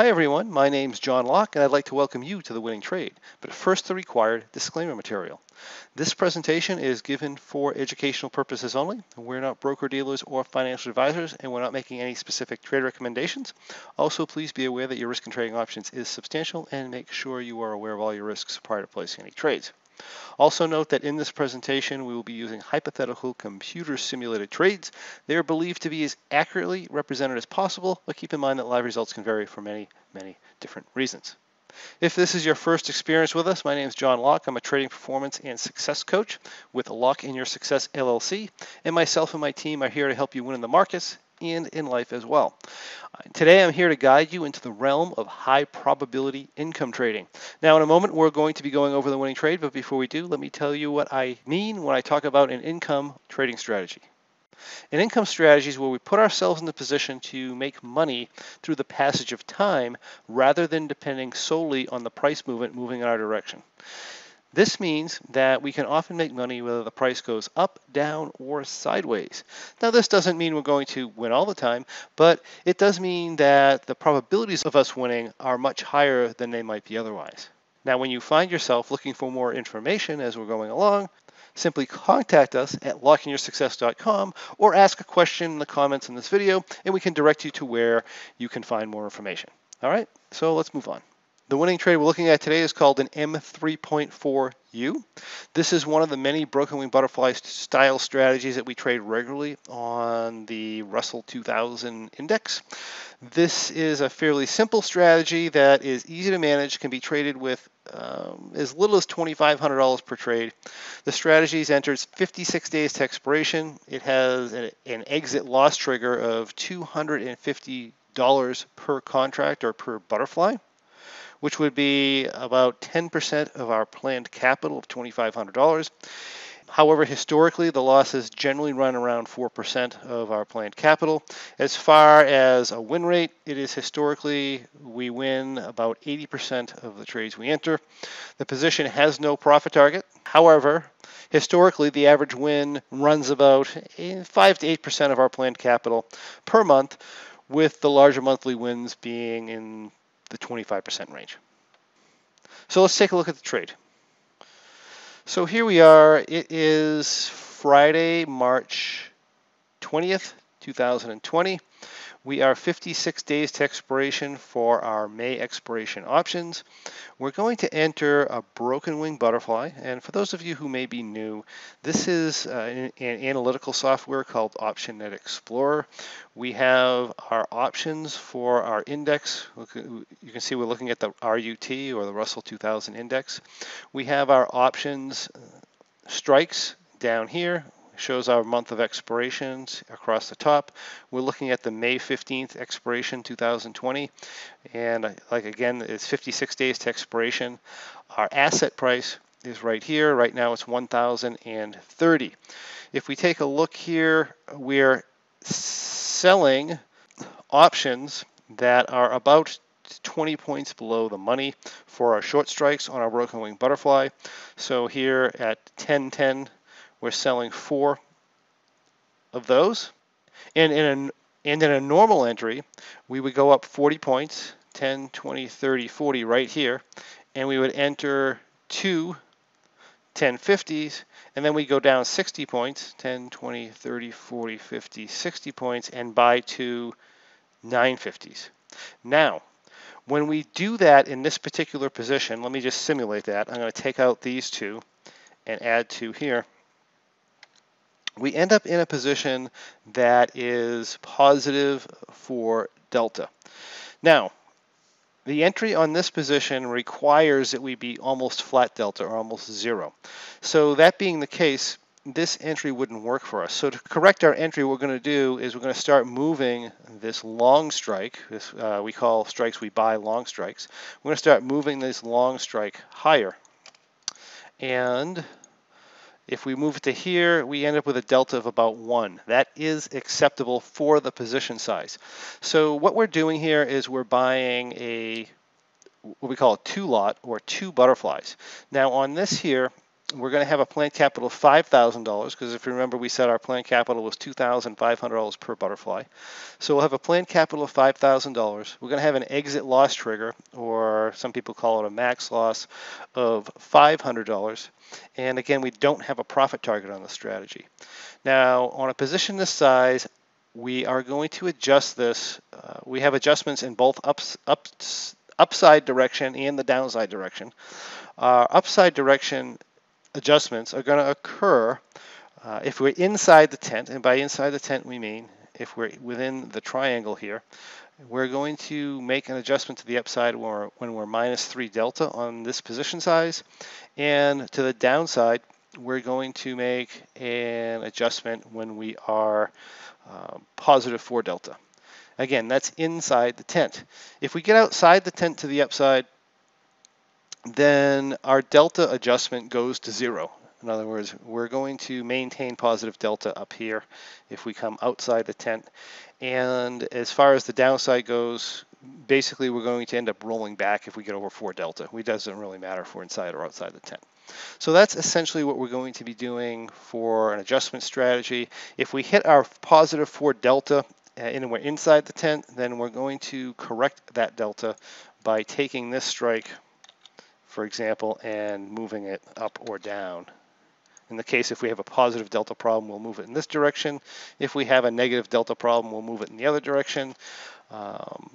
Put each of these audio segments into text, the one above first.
Hi everyone, my name's John Locke and I'd like to welcome you to the winning trade. But first the required disclaimer material. This presentation is given for educational purposes only. We're not broker dealers or financial advisors and we're not making any specific trade recommendations. Also please be aware that your risk in trading options is substantial and make sure you are aware of all your risks prior to placing any trades. Also note that in this presentation, we will be using hypothetical computer simulated trades. They are believed to be as accurately represented as possible, but keep in mind that live results can vary for many, many different reasons. If this is your first experience with us, my name is John Locke. I'm a trading performance and success coach with Locke in Your Success LLC, and myself and my team are here to help you win in the markets and in life as well. Today I'm here to guide you into the realm of high probability income trading. Now in a moment we're going to be going over the winning trade, but before we do, let me tell you what I mean when I talk about an income trading strategy. An income strategy is where we put ourselves in the position to make money through the passage of time rather than depending solely on the price movement moving in our direction. This means that we can often make money whether the price goes up, down, or sideways. Now, this doesn't mean we're going to win all the time, but it does mean that the probabilities of us winning are much higher than they might be otherwise. Now, when you find yourself looking for more information as we're going along, simply contact us at lockeinyoursuccess.com or ask a question in the comments in this video, and we can direct you to where you can find more information. All right, so let's move on. The winning trade we're looking at today is called an M3.4U. This is one of the many broken wing butterfly style strategies that we trade regularly on the Russell 2000 index. This is a fairly simple strategy that is easy to manage, can be traded with um, as little as $2,500 per trade. The strategy enters 56 days to expiration. It has an, an exit loss trigger of $250 per contract or per butterfly which would be about 10% of our planned capital of $2,500. However, historically, the losses generally run around 4% of our planned capital. As far as a win rate, it is historically we win about 80% of the trades we enter. The position has no profit target. However, historically, the average win runs about 5 to 8% of our planned capital per month, with the larger monthly wins being in the 25% range. So let's take a look at the trade. So here we are. It is Friday, March 20th, 2020. We are 56 days to expiration for our May expiration options. We're going to enter a broken wing butterfly. And for those of you who may be new, this is uh, an, an analytical software called OptionNet Explorer. We have our options for our index. You can see we're looking at the RUT or the Russell 2000 index. We have our options uh, strikes down here shows our month of expirations across the top. We're looking at the May 15th expiration 2020 and uh, like again it's 56 days to expiration. Our asset price is right here. Right now it's 1,030. If we take a look here, we're selling options that are about 20 points below the money for our short strikes on our broken wing butterfly. So here at 1010 we're selling four of those. And in a, and in a normal entry, we would go up 40 points, 10, 20, 30, 40 right here, and we would enter two 1050s, and then we go down 60 points, 10, 20, 30, 40, 50, 60 points, and buy two 950s. Now, when we do that in this particular position, let me just simulate that. I'm going to take out these two and add two here we end up in a position that is positive for delta. Now, the entry on this position requires that we be almost flat delta or almost zero. So that being the case, this entry wouldn't work for us. So to correct our entry, what we're going to do is we're going to start moving this long strike. This uh, we call strikes we buy long strikes. We're going to start moving this long strike higher. And if we move to here, we end up with a delta of about one. That is acceptable for the position size. So what we're doing here is we're buying a what we call a two lot or two butterflies. Now on this here, we're going to have a plant capital of $5,000 because if you remember we said our plant capital was $2,500 per butterfly. So we'll have a plant capital of $5,000. We're going to have an exit loss trigger or some people call it a max loss of $500. And again, we don't have a profit target on the strategy. Now on a position this size, we are going to adjust this. Uh, we have adjustments in both ups, ups, upside direction and the downside direction. Our upside direction adjustments are going to occur uh, if we're inside the tent, and by inside the tent we mean if we're within the triangle here, we're going to make an adjustment to the upside when we're, when we're minus 3 delta on this position size, and to the downside, we're going to make an adjustment when we are uh, positive 4 delta. Again, that's inside the tent. If we get outside the tent to the upside, then our delta adjustment goes to zero. In other words, we're going to maintain positive delta up here if we come outside the tent. And as far as the downside goes, basically we're going to end up rolling back if we get over 4 delta. It doesn't really matter if we're inside or outside the tent. So that's essentially what we're going to be doing for an adjustment strategy. If we hit our positive 4 delta uh, and we're inside the tent, then we're going to correct that delta by taking this strike for example, and moving it up or down. In the case if we have a positive delta problem, we'll move it in this direction. If we have a negative delta problem, we'll move it in the other direction. Um,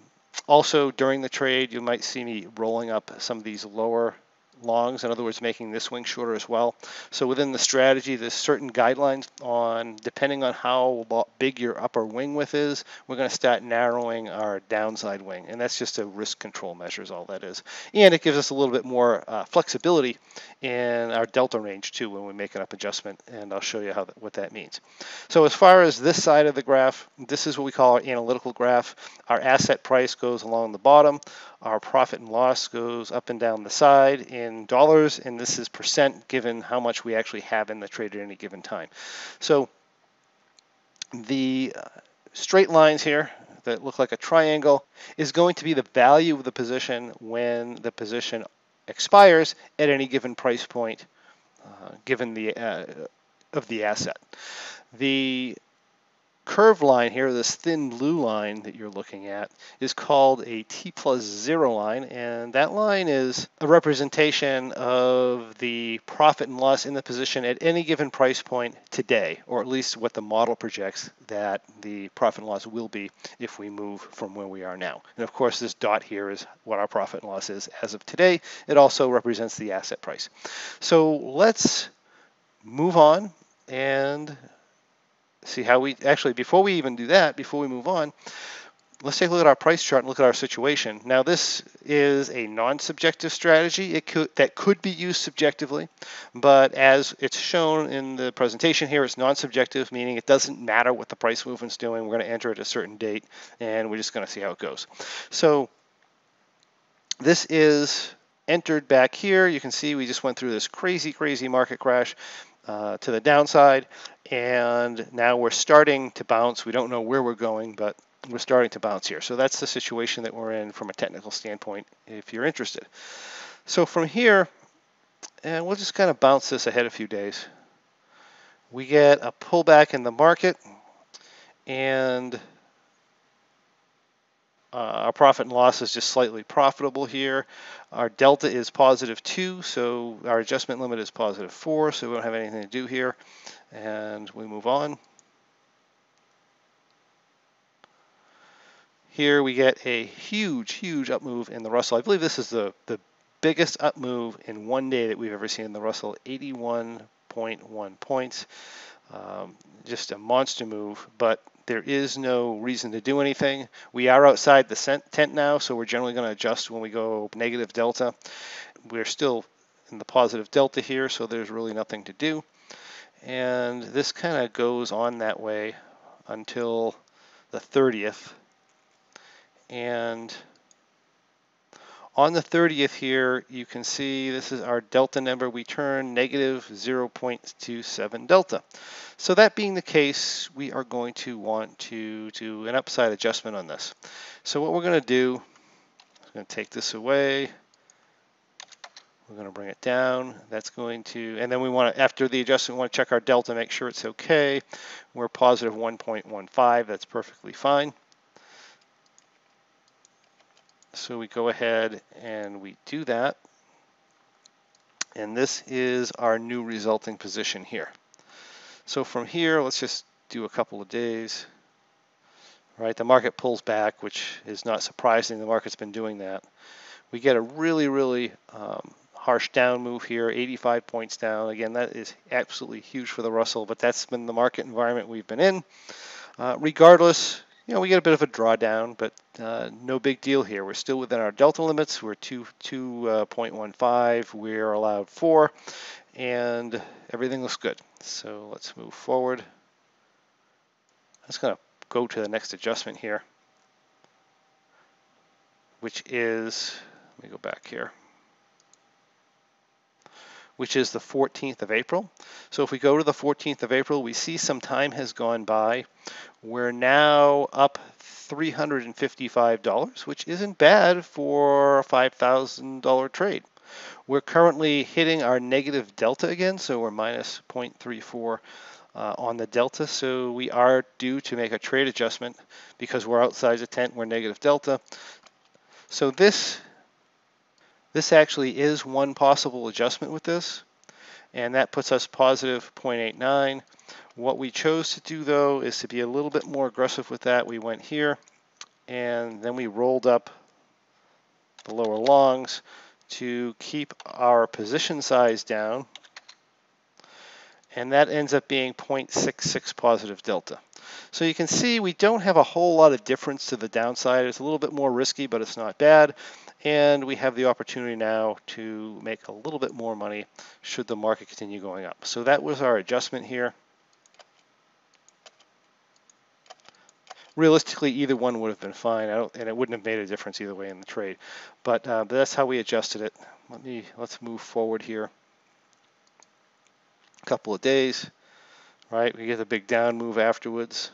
also, during the trade, you might see me rolling up some of these lower longs, in other words, making this wing shorter as well. So within the strategy, there's certain guidelines on, depending on how big your upper wing width is, we're going to start narrowing our downside wing. And that's just a risk control measure is all that is. And it gives us a little bit more uh, flexibility in our delta range too when we make an up adjustment. And I'll show you how what that means. So as far as this side of the graph, this is what we call our analytical graph. Our asset price goes along the bottom. Our profit and loss goes up and down the side in dollars, and this is percent given how much we actually have in the trade at any given time. So the uh, straight lines here that look like a triangle is going to be the value of the position when the position expires at any given price point uh, given the uh, of the asset. The curved line here, this thin blue line that you're looking at, is called a T plus zero line, and that line is a representation of the profit and loss in the position at any given price point today, or at least what the model projects that the profit and loss will be if we move from where we are now. And of course, this dot here is what our profit and loss is as of today. It also represents the asset price. So let's move on and see how we, actually before we even do that, before we move on, let's take a look at our price chart and look at our situation. Now this is a non-subjective strategy it could, that could be used subjectively, but as it's shown in the presentation here, it's non-subjective, meaning it doesn't matter what the price movement's doing. We're going to enter at a certain date, and we're just going to see how it goes. So this is entered back here. You can see we just went through this crazy, crazy market crash uh, to the downside. And now we're starting to bounce. We don't know where we're going, but we're starting to bounce here. So that's the situation that we're in from a technical standpoint if you're interested. So from here, and we'll just kind of bounce this ahead a few days. We get a pullback in the market and our profit and loss is just slightly profitable here. Our delta is positive 2, so our adjustment limit is positive 4, so we don't have anything to do here. And we move on. Here we get a huge, huge up move in the Russell. I believe this is the, the biggest up move in one day that we've ever seen in the Russell, 81.1 points. Um, just a monster move, but there is no reason to do anything. We are outside the tent now, so we're generally going to adjust when we go negative delta. We're still in the positive delta here, so there's really nothing to do. And this kind of goes on that way until the 30th. And on the 30th here, you can see this is our delta number. We turn negative 0.27 delta. So that being the case, we are going to want to do an upside adjustment on this. So what we're going to do, I'm going to take this away. We're going to bring it down. That's going to, and then we want to, after the adjustment, we want to check our delta, make sure it's okay. We're positive 1.15. That's perfectly fine. So we go ahead and we do that. And this is our new resulting position here. So from here, let's just do a couple of days. Right, the market pulls back, which is not surprising. The market's been doing that. We get a really, really um, harsh down move here, 85 points down. Again, that is absolutely huge for the Russell, but that's been the market environment we've been in. Uh, regardless, you know, we get a bit of a drawdown, but uh, no big deal here. We're still within our delta limits. We're 2, 2.15. Uh, We're allowed 4, and everything looks good. So let's move forward. I'm just going to go to the next adjustment here, which is, let me go back here which is the 14th of April. So if we go to the 14th of April, we see some time has gone by. We're now up $355, which isn't bad for a $5,000 trade. We're currently hitting our negative delta again, so we're minus 0.34 uh, on the delta. So we are due to make a trade adjustment because we're outside the tent, we're negative delta. So this this actually is one possible adjustment with this, and that puts us positive 0.89. What we chose to do though is to be a little bit more aggressive with that. We went here and then we rolled up the lower longs to keep our position size down and that ends up being 0.66 positive delta. So you can see we don't have a whole lot of difference to the downside. It's a little bit more risky, but it's not bad. And we have the opportunity now to make a little bit more money should the market continue going up. So that was our adjustment here. Realistically, either one would have been fine, and it wouldn't have made a difference either way in the trade. But, uh, that's how we adjusted it. Let me let's move forward here. A couple of days, right? We get a big down move afterwards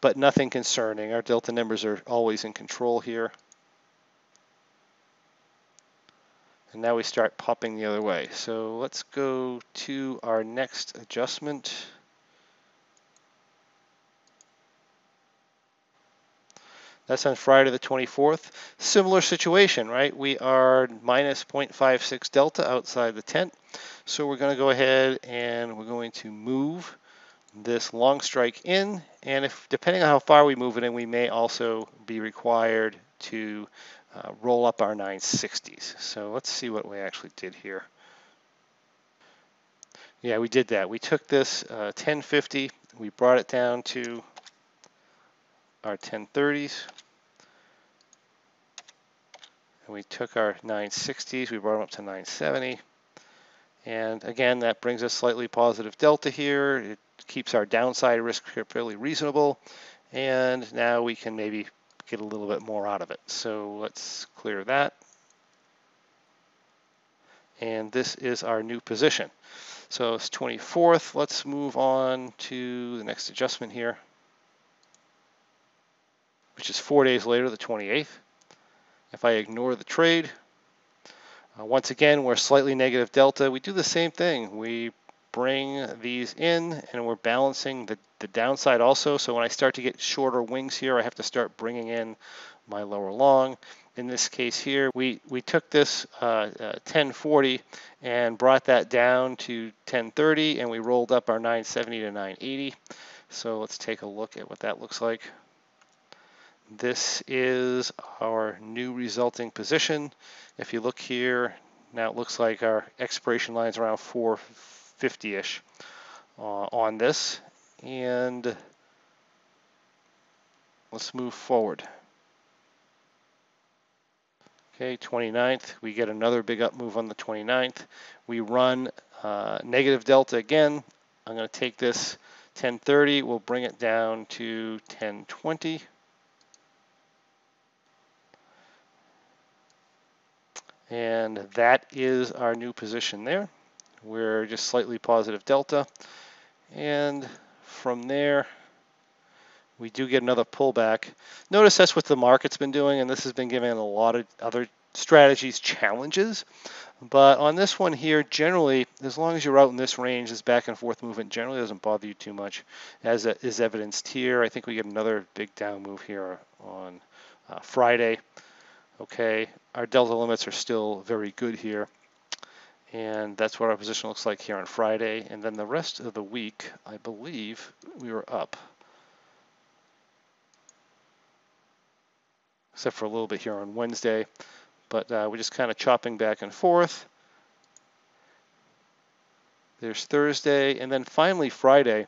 but nothing concerning. Our delta numbers are always in control here. And now we start popping the other way. So let's go to our next adjustment. That's on Friday the 24th. Similar situation, right? We are minus 0.56 delta outside the tent. So we're going to go ahead and we're going to move this long strike in, and if depending on how far we move it in, we may also be required to uh, roll up our 960s. So let's see what we actually did here. Yeah, we did that. We took this uh, 1050, we brought it down to our 1030s, and we took our 960s, we brought them up to 970. And again, that brings us slightly positive delta here. It keeps our downside risk fairly reasonable. And now we can maybe get a little bit more out of it. So let's clear that. And this is our new position. So it's 24th. Let's move on to the next adjustment here, which is four days later, the 28th. If I ignore the trade, uh, once again, we're slightly negative delta. We do the same thing. We bring these in and we're balancing the, the downside also. So when I start to get shorter wings here, I have to start bringing in my lower long. In this case here, we, we took this uh, uh, 1040 and brought that down to 1030 and we rolled up our 970 to 980. So let's take a look at what that looks like. This is our new resulting position. If you look here, now it looks like our expiration lines around 4, 50-ish uh, on this. And let's move forward. Okay, 29th, we get another big up move on the 29th. We run uh, negative delta again. I'm going to take this 1030, we'll bring it down to 1020. And that is our new position there. We're just slightly positive delta. And from there, we do get another pullback. Notice that's what the market's been doing, and this has been giving a lot of other strategies challenges. But on this one here, generally, as long as you're out in this range, this back and forth movement generally doesn't bother you too much, as is evidenced here. I think we get another big down move here on uh, Friday. Okay, our delta limits are still very good here. And that's what our position looks like here on Friday. And then the rest of the week, I believe we were up. Except for a little bit here on Wednesday. But uh, we're just kind of chopping back and forth. There's Thursday, and then finally Friday.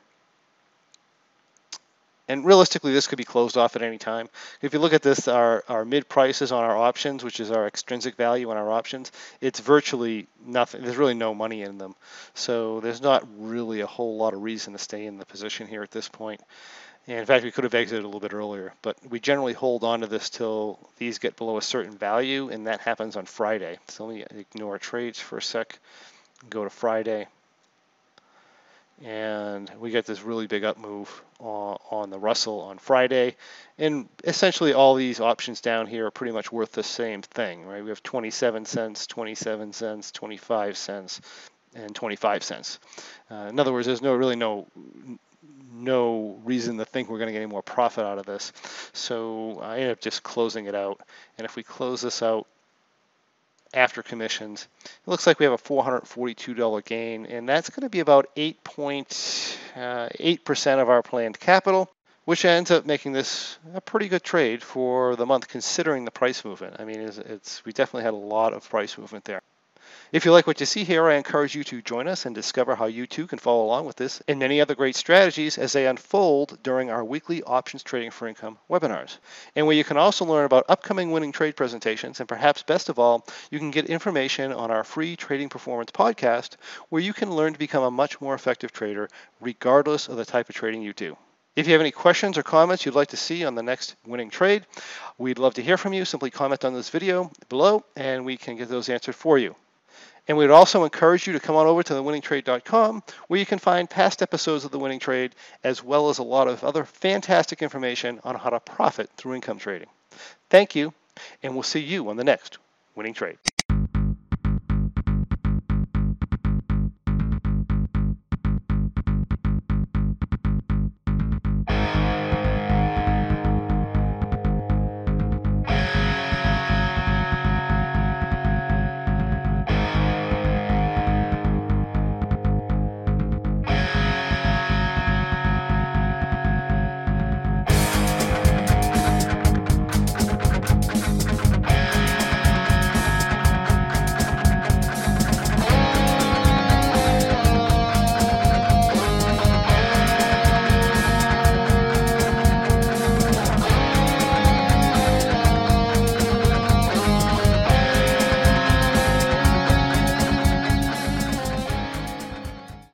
And realistically, this could be closed off at any time. If you look at this, our, our mid prices on our options, which is our extrinsic value on our options, it's virtually nothing. There's really no money in them. So there's not really a whole lot of reason to stay in the position here at this point. And in fact, we could have exited a little bit earlier, but we generally hold on to this till these get below a certain value, and that happens on Friday. So let me ignore trades for a sec, and go to Friday, and we get this really big up move on, on the Russell on Friday, and essentially all these options down here are pretty much worth the same thing, right? We have 27 cents, 27 cents, 25 cents, and 25 cents. Uh, in other words, there's no really no no reason to think we're going to get any more profit out of this. So I ended up just closing it out. And if we close this out after commissions, it looks like we have a $442 gain, and that's going to be about 8.8% uh, of our planned capital, which ends up making this a pretty good trade for the month considering the price movement. I mean, it's, it's we definitely had a lot of price movement there. If you like what you see here, I encourage you to join us and discover how you too can follow along with this and many other great strategies as they unfold during our weekly Options Trading for Income webinars. And where you can also learn about upcoming winning trade presentations, and perhaps best of all, you can get information on our free Trading Performance podcast, where you can learn to become a much more effective trader regardless of the type of trading you do. If you have any questions or comments you'd like to see on the next winning trade, we'd love to hear from you. Simply comment on this video below and we can get those answered for you. And we'd also encourage you to come on over to thewinningtrade.com where you can find past episodes of The Winning Trade as well as a lot of other fantastic information on how to profit through income trading. Thank you, and we'll see you on the next Winning Trade.